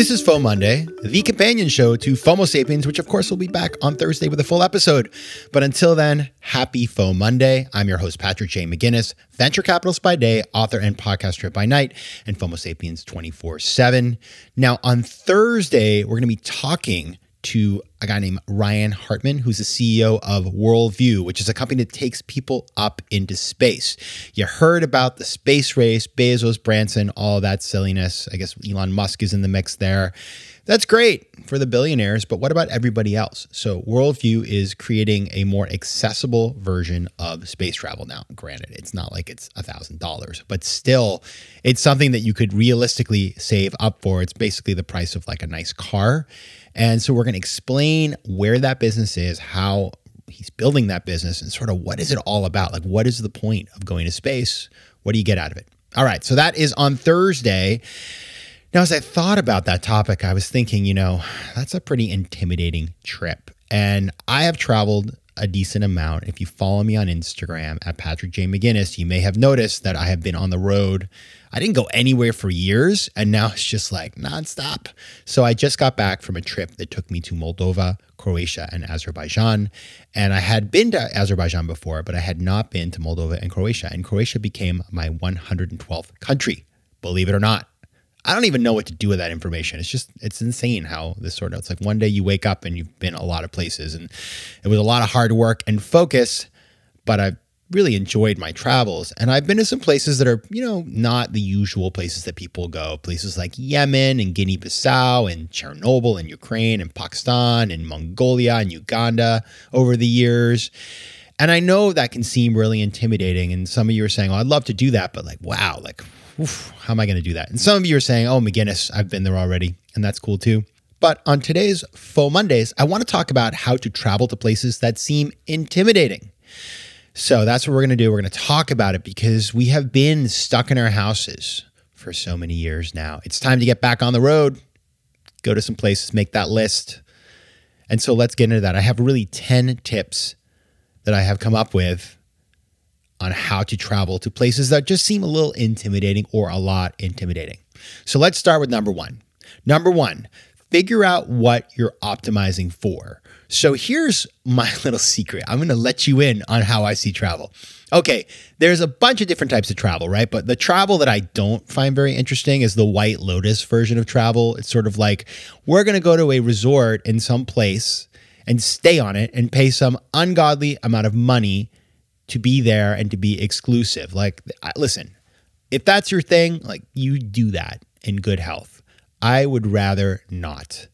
This is FOMO Monday, the companion show to FOMO Sapiens, which of course will be back on Thursday with a full episode. But until then, happy FOMO Monday. I'm your host, Patrick J. McGinnis, venture capitalist by day, author and podcaster by night, and FOMO Sapiens 24 7. Now, on Thursday, we're going to be talking to a guy named Ryan Hartman, who's the CEO of Worldview, which is a company that takes people up into space. You heard about the space race, Bezos, Branson, all that silliness. I guess Elon Musk is in the mix there. That's great for the billionaires, but what about everybody else? So, Worldview is creating a more accessible version of space travel now. Granted, it's not like it's $1,000, but still, it's something that you could realistically save up for. It's basically the price of like a nice car. And so, we're going to explain where that business is, how he's building that business, and sort of what is it all about? Like, what is the point of going to space? What do you get out of it? All right, so that is on Thursday. Now, as I thought about that topic, I was thinking, you know, that's a pretty intimidating trip. And I have traveled a decent amount. If you follow me on Instagram at Patrick J. McGinnis, you may have noticed that I have been on the road. I didn't go anywhere for years, and now it's just like nonstop. So I just got back from a trip that took me to Moldova, Croatia, and Azerbaijan. And I had been to Azerbaijan before, but I had not been to Moldova and Croatia. And Croatia became my 112th country, believe it or not. I don't even know what to do with that information. It's just it's insane how this sort of it's like one day you wake up and you've been a lot of places and it was a lot of hard work and focus, but I really enjoyed my travels and I've been to some places that are, you know, not the usual places that people go. Places like Yemen and Guinea-Bissau and Chernobyl and Ukraine and Pakistan and Mongolia and Uganda over the years. And I know that can seem really intimidating. And some of you are saying, oh, I'd love to do that, but like, wow, like, oof, how am I going to do that? And some of you are saying, oh, McGinnis, I've been there already. And that's cool too. But on today's FOMOndays, I want to talk about how to travel to places that seem intimidating. So that's what we're going to do. We're going to talk about it because we have been stuck in our houses for so many years now. It's time to get back on the road, go to some places, make that list. And so let's get into that. I have really 10 tips that I have come up with on how to travel to places that just seem a little intimidating or a lot intimidating. So let's start with number one. Number one, figure out what you're optimizing for. So here's my little secret. I'm going to let you in on how I see travel. Okay, there's a bunch of different types of travel, right? But the travel that I don't find very interesting is the White Lotus version of travel. It's sort of like we're going to go to a resort in some place and stay on it and pay some ungodly amount of money to be there and to be exclusive. Like, listen, if that's your thing, like you do that in good health. I would rather not.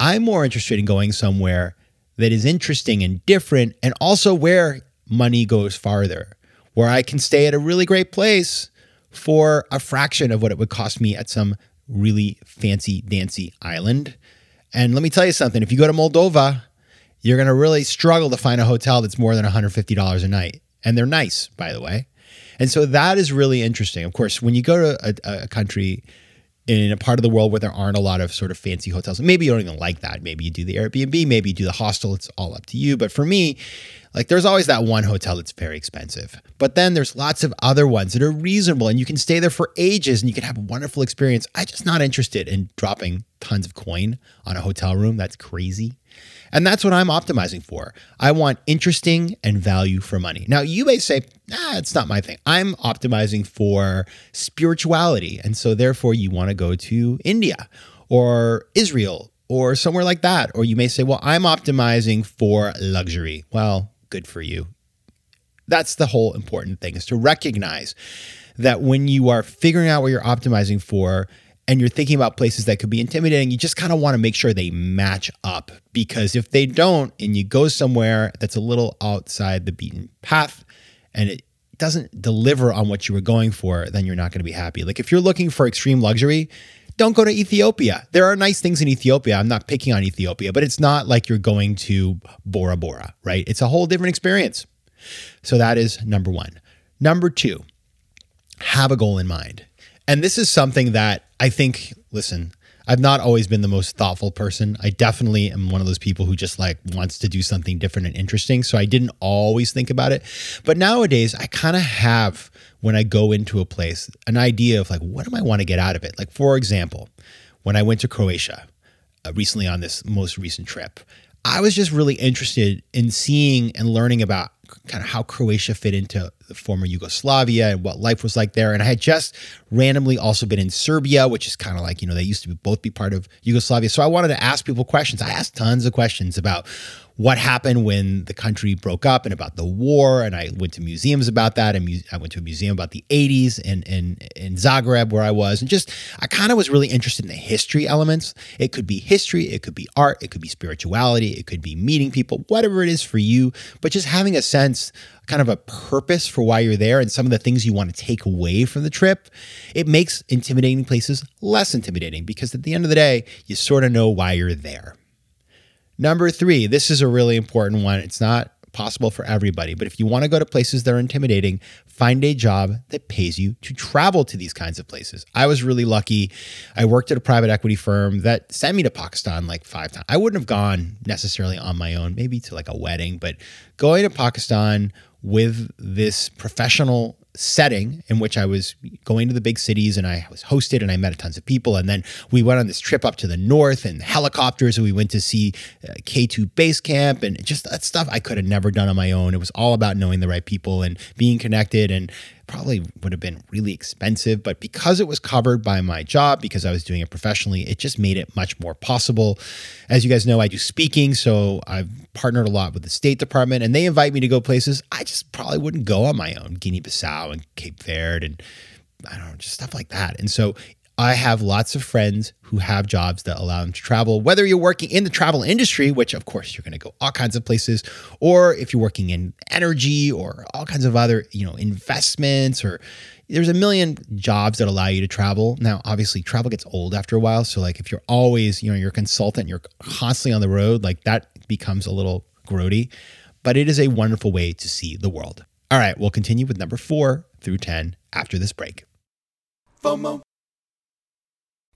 I'm more interested in going somewhere that is interesting and different and also where money goes farther, where I can stay at a really great place for a fraction of what it would cost me at some really fancy dancy island. And let me tell you something, if you go to Moldova, you're going to really struggle to find a hotel that's more than $150 a night. And they're nice, by the way. And so that is really interesting. Of course, when you go to a, a country in a part of the world where there aren't a lot of sort of fancy hotels, maybe you don't even like that. Maybe you do the Airbnb, maybe you do the hostel. It's all up to you. But for me, like there's always that one hotel that's very expensive. But then there's lots of other ones that are reasonable and you can stay there for ages and you can have a wonderful experience. I'm just not interested in dropping tons of coin on a hotel room. That's crazy. And that's what I'm optimizing for. I want interesting and value for money. Now, you may say, ah, it's not my thing. I'm optimizing for spirituality. And so, therefore, you want to go to India or Israel or somewhere like that. Or you may say, well, I'm optimizing for luxury. Well, good for you. That's the whole important thing is to recognize that when you are figuring out what you're optimizing for, and you're thinking about places that could be intimidating, you just kind of want to make sure they match up because if they don't and you go somewhere that's a little outside the beaten path and it doesn't deliver on what you were going for, then you're not going to be happy. Like if you're looking for extreme luxury, don't go to Ethiopia. There are nice things in Ethiopia. I'm not picking on Ethiopia, but it's not like you're going to Bora Bora, right? It's a whole different experience. So that is number one. Number two, have a goal in mind. And this is something that I think, listen, I've not always been the most thoughtful person. I definitely am one of those people who just like wants to do something different and interesting. So I didn't always think about it. But nowadays, I kind of have when I go into a place an idea of like, what do I want to get out of it? Like, for example, when I went to Croatia uh, recently on this most recent trip, I was just really interested in seeing and learning about kind of how Croatia fit into the former Yugoslavia and what life was like there. And I had just randomly also been in Serbia, which is kind of like, you know, they used to be, both be part of Yugoslavia. So I wanted to ask people questions. I asked tons of questions about what happened when the country broke up and about the war. And I went to museums about that. And I went to a museum about the 80s in, in, in Zagreb, where I was. And just, I kind of was really interested in the history elements. It could be history, it could be art, it could be spirituality, it could be meeting people, whatever it is for you. But just having a sense, kind of a purpose for why you're there and some of the things you want to take away from the trip, it makes intimidating places less intimidating because at the end of the day, you sort of know why you're there. Number three, this is a really important one. It's not possible for everybody, but if you want to go to places that are intimidating, find a job that pays you to travel to these kinds of places. I was really lucky. I worked at a private equity firm that sent me to Pakistan like five times. I wouldn't have gone necessarily on my own, maybe to like a wedding, but going to Pakistan with this professional setting in which I was going to the big cities and I was hosted and I met a tons of people. And then we went on this trip up to the north and helicopters and we went to see uh, K2 base camp and just that stuff I could have never done on my own. It was all about knowing the right people and being connected and probably would have been really expensive, but because it was covered by my job, because I was doing it professionally, it just made it much more possible. As you guys know, I do speaking, so I've partnered a lot with the State Department, and they invite me to go places I just probably wouldn't go on my own Guinea Bissau and Cape Verde and I don't know, just stuff like that. And so I have lots of friends who have jobs that allow them to travel, whether you're working in the travel industry, which of course you're going to go all kinds of places, or if you're working in energy or all kinds of other, you know, investments or there's a million jobs that allow you to travel. Now, obviously, travel gets old after a while. So, like, if you're always, you know, you're a consultant, you're constantly on the road, like that becomes a little grody, but it is a wonderful way to see the world. All right, we'll continue with number four through 10 after this break. FOMO.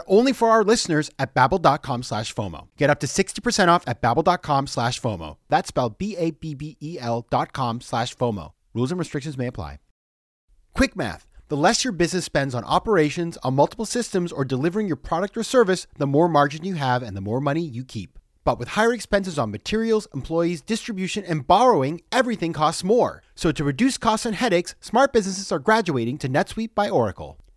but only for our listeners at babbel.com slash FOMO. Get up to 60% off at babbel.com slash FOMO. That's spelled B-A-B-B-E-L dot com slash FOMO. Rules and restrictions may apply. Quick math. The less your business spends on operations, on multiple systems, or delivering your product or service, the more margin you have and the more money you keep. But with higher expenses on materials, employees, distribution, and borrowing, everything costs more. So to reduce costs and headaches, smart businesses are graduating to NetSuite by Oracle.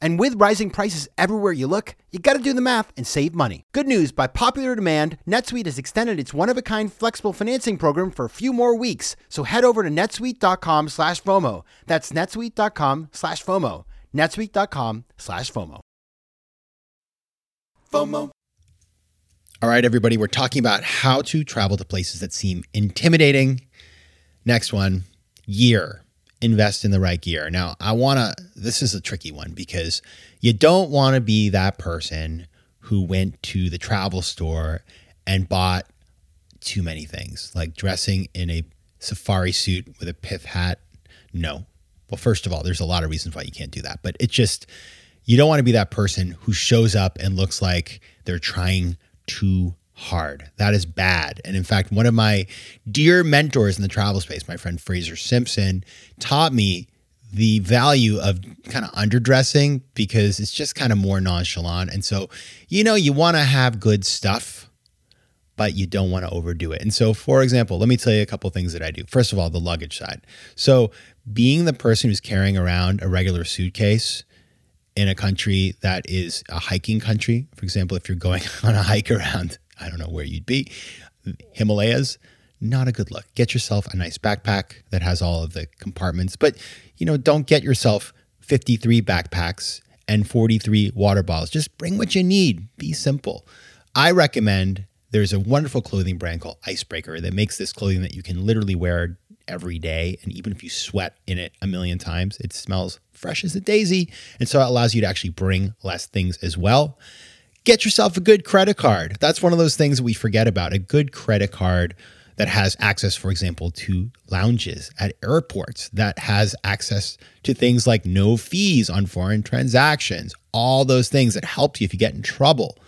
And with rising prices everywhere you look, you gotta do the math and save money. Good news, by popular demand, NetSuite has extended its one-of-a-kind flexible financing program for a few more weeks. So head over to netsuite.com slash FOMO. That's netsuite.com slash FOMO. netsuite.com slash FOMO. FOMO. All right, everybody, we're talking about how to travel to places that seem intimidating. Next one, gear. Invest in the right gear. Now, I want to, this is a tricky one because you don't want to be that person who went to the travel store and bought too many things, like dressing in a safari suit with a pith hat. No. Well, first of all, there's a lot of reasons why you can't do that, but it just, you don't want to be that person who shows up and looks like they're trying too hard. That is bad. And in fact, one of my dear mentors in the travel space, my friend Fraser Simpson, taught me the value of kind of underdressing because it's just kind of more nonchalant. And so, you know, you want to have good stuff, but you don't want to overdo it. And so, for example, let me tell you a couple things that I do. First of all, the luggage side. So, being the person who's carrying around a regular suitcase in a country that is a hiking country, for example, if you're going on a hike around, I don't know where you'd be, Himalayas, not a good look. Get yourself a nice backpack that has all of the compartments, but you know, don't get yourself 53 backpacks and 43 water bottles. Just bring what you need. Be simple. I recommend there's a wonderful clothing brand called Icebreaker that makes this clothing that you can literally wear every day. And even if you sweat in it a million times, it smells fresh as a daisy. And so it allows you to actually bring less things as well. Get yourself a good credit card. That's one of those things we forget about. A good credit card that has access, for example, to lounges at airports, that has access to things like no fees on foreign transactions, all those things that help you if you get in trouble.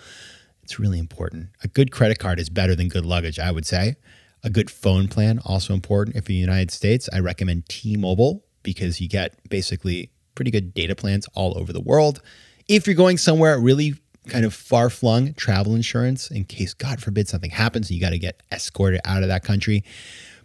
It's really important. A good credit card is better than good luggage, I would say. A good phone plan, also important. If you're in the United States, I recommend T Mobile because you get basically pretty good data plans all over the world. If you're going somewhere really kind of far flung, travel insurance in case, God forbid, something happens and you got to get escorted out of that country.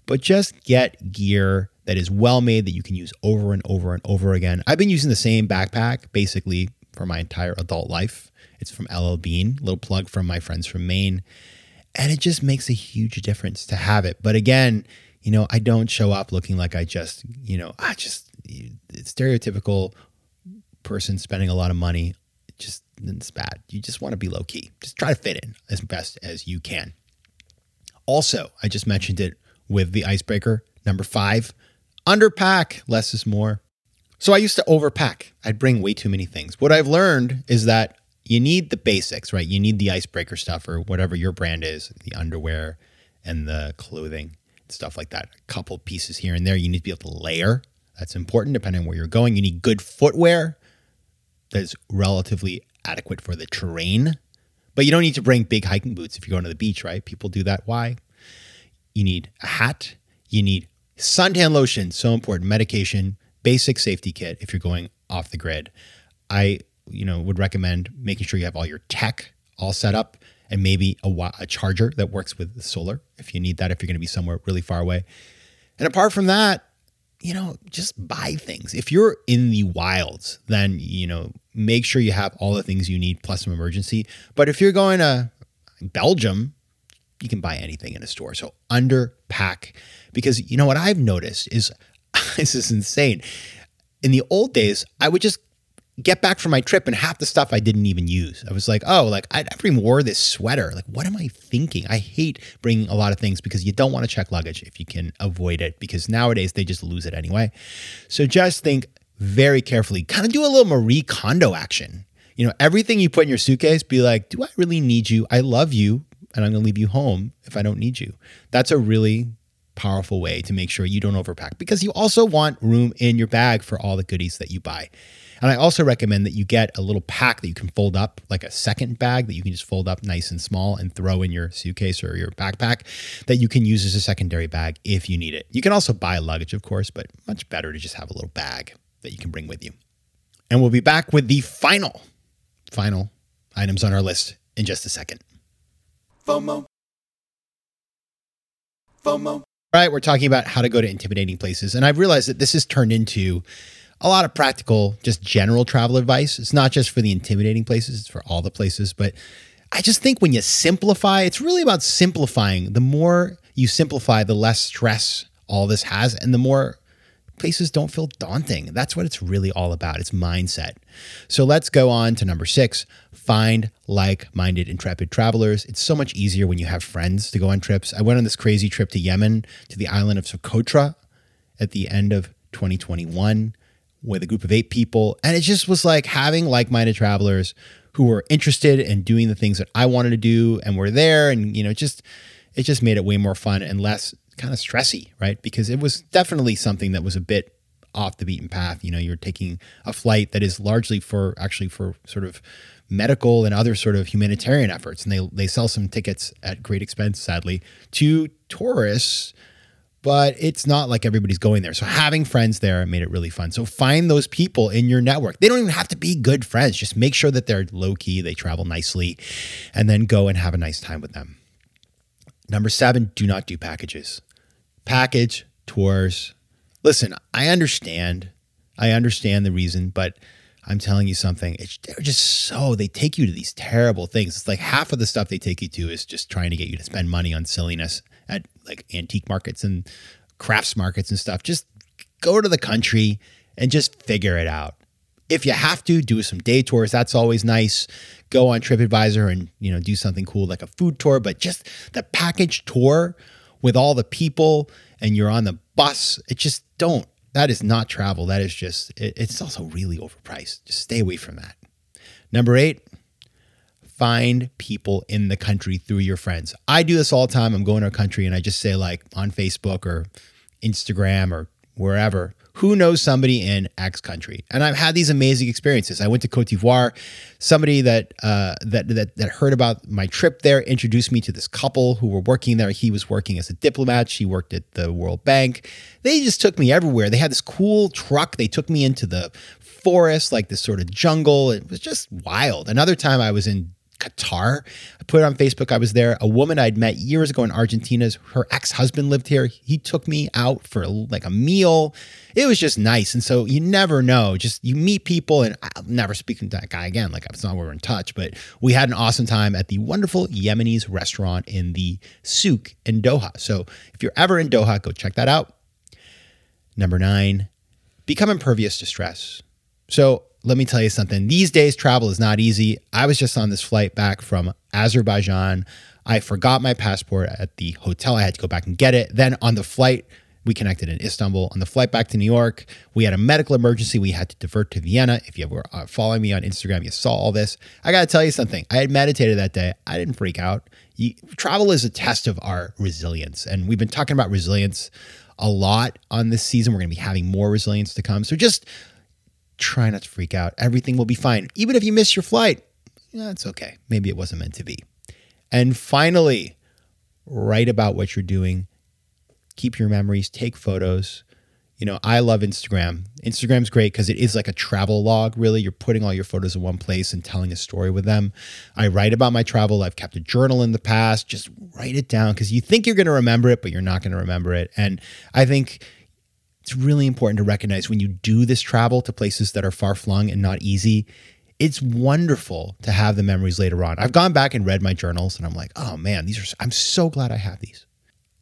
But just get gear that is well made that you can use over and over and over again. I've been using the same backpack basically for my entire adult life. It's from LL Bean, little plug from my friends from Maine. And it just makes a huge difference to have it. But again, you know, I don't show up looking like I just, you know, I just stereotypical person spending a lot of money. Just it's bad. You just want to be low key. Just try to fit in as best as you can. Also, I just mentioned it with the icebreaker. Number five, underpack. Less is more. So I used to overpack. I'd bring way too many things. What I've learned is that you need the basics, right? You need the icebreaker stuff or whatever your brand is, the underwear and the clothing, stuff like that. A couple pieces here and there. You need to be able to layer. That's important depending on where you're going. You need good footwear that is relatively adequate for the terrain. But you don't need to bring big hiking boots if you're going to the beach, right? People do that. Why? You need a hat. You need suntan lotion, so important. Medication, basic safety kit if you're going off the grid. I, you know, would recommend making sure you have all your tech all set up and maybe a, a charger that works with solar if you need that if you're going to be somewhere really far away. And apart from that, you know, just buy things. If you're in the wilds, then, you know, make sure you have all the things you need plus some emergency. But if you're going to Belgium, you can buy anything in a store. So underpack because you know what I've noticed is this is insane. In the old days, I would just get back from my trip and half the stuff I didn't even use. I was like, oh, like I never even wore this sweater. Like, what am I thinking? I hate bringing a lot of things because you don't want to check luggage if you can avoid it because nowadays they just lose it anyway. So just think very carefully, kind of do a little Marie Kondo action. You know, everything you put in your suitcase, be like, do I really need you? I love you and I'm going to leave you home if I don't need you. That's a really powerful way to make sure you don't overpack because you also want room in your bag for all the goodies that you buy. And I also recommend that you get a little pack that you can fold up, like a second bag that you can just fold up nice and small and throw in your suitcase or your backpack that you can use as a secondary bag if you need it. You can also buy luggage, of course, but much better to just have a little bag that you can bring with you. And we'll be back with the final, final items on our list in just a second. FOMO. FOMO. All right, we're talking about how to go to intimidating places. And I've realized that this has turned into a lot of practical, just general travel advice. It's not just for the intimidating places, it's for all the places. But I just think when you simplify, it's really about simplifying. The more you simplify, the less stress all this has, and the more places don't feel daunting. That's what it's really all about. It's mindset. So let's go on to number six find like minded, intrepid travelers. It's so much easier when you have friends to go on trips. I went on this crazy trip to Yemen to the island of Socotra at the end of 2021 with a group of eight people. And it just was like having like minded travelers who were interested in doing the things that I wanted to do and were there. And, you know, just, it just made it way more fun and less kind of stressy, right? Because it was definitely something that was a bit off the beaten path. You know, you're taking a flight that is largely for actually for sort of medical and other sort of humanitarian efforts. And they, they sell some tickets at great expense, sadly, to tourists but it's not like everybody's going there. So having friends there made it really fun. So find those people in your network. They don't even have to be good friends. Just make sure that they're low key, they travel nicely, and then go and have a nice time with them. Number seven, do not do packages. Package tours. Listen, I understand. I understand the reason, but I'm telling you something. It's, they're just so they take you to these terrible things. It's like half of the stuff they take you to is just trying to get you to spend money on silliness at like antique markets and crafts markets and stuff. Just go to the country and just figure it out. If you have to, do some day tours. That's always nice. Go on TripAdvisor and you know do something cool like a food tour. But just the package tour with all the people and you're on the bus, it just don't. That is not travel. That is just. It, it's also really overpriced. Just stay away from that. Number eight, find people in the country through your friends. I do this all the time. I'm going to a country and I just say like on Facebook or Instagram or wherever, who knows somebody in X country? And I've had these amazing experiences. I went to Cote d'Ivoire. Somebody that uh, that that that heard about my trip there introduced me to this couple who were working there. He was working as a diplomat. She worked at the World Bank. They just took me everywhere. They had this cool truck. They took me into the forest, like this sort of jungle. It was just wild. Another time I was in Qatar. I put it on Facebook. I was there. A woman I'd met years ago in Argentina, her ex husband lived here. He took me out for like a meal. It was just nice. And so you never know. Just you meet people, and I'll never speak to that guy again. Like it's not where we're in touch, but we had an awesome time at the wonderful Yemenis restaurant in the Souk in Doha. So if you're ever in Doha, go check that out. Number nine, become impervious to stress. So let me tell you something. These days, travel is not easy. I was just on this flight back from Azerbaijan. I forgot my passport at the hotel. I had to go back and get it. Then on the flight, we connected in Istanbul. On the flight back to New York, we had a medical emergency. We had to divert to Vienna. If you were uh, following me on Instagram, you saw all this. I got to tell you something. I had meditated that day. I didn't freak out. You, travel is a test of our resilience. And we've been talking about resilience a lot on this season. We're going to be having more resilience to come. So just try not to freak out. Everything will be fine. Even if you miss your flight, it's okay. Maybe it wasn't meant to be. And finally, write about what you're doing. Keep your memories, take photos. You know, I love Instagram. Instagram's great because it is like a travel log, really. You're putting all your photos in one place and telling a story with them. I write about my travel. I've kept a journal in the past. Just write it down because you think you're going to remember it, but you're not going to remember it. And I think it's really important to recognize when you do this travel to places that are far flung and not easy, it's wonderful to have the memories later on. I've gone back and read my journals and I'm like, oh man, these are, I'm so glad I have these.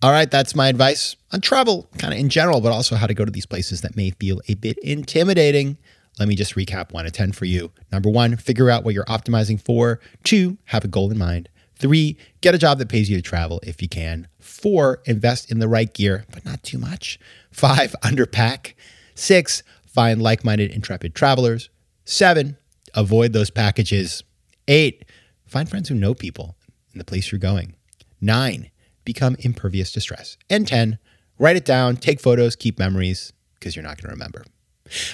All right, that's my advice on travel, kind of in general, but also how to go to these places that may feel a bit intimidating. Let me just recap one to 10 for you. Number one, figure out what you're optimizing for. Two, have a goal in mind. Three, get a job that pays you to travel if you can. Four, invest in the right gear, but not too much. Five, underpack. Six, find like minded, intrepid travelers. Seven, avoid those packages. Eight, find friends who know people in the place you're going. Nine, become impervious to stress. And 10, write it down, take photos, keep memories, because you're not going to remember.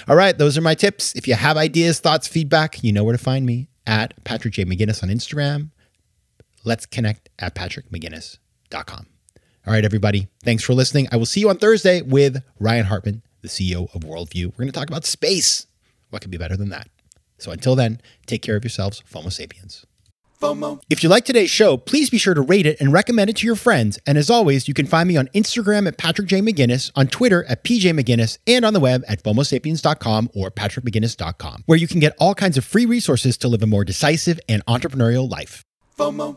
All right, those are my tips. If you have ideas, thoughts, feedback, you know where to find me at Patrick J. McGinnis on Instagram let's connect at patrickmcginnis.com. All right, everybody. Thanks for listening. I will see you on Thursday with Ryan Hartman, the CEO of Worldview. We're going to talk about space. What could be better than that? So until then, take care of yourselves, FOMO sapiens. FOMO. If you like today's show, please be sure to rate it and recommend it to your friends. And as always, you can find me on Instagram at Patrick J. McGinnis, on Twitter at PJ McGinnis, and on the web at FOMOSapiens.com or PatrickMcGinnis.com, where you can get all kinds of free resources to live a more decisive and entrepreneurial life. FOMO.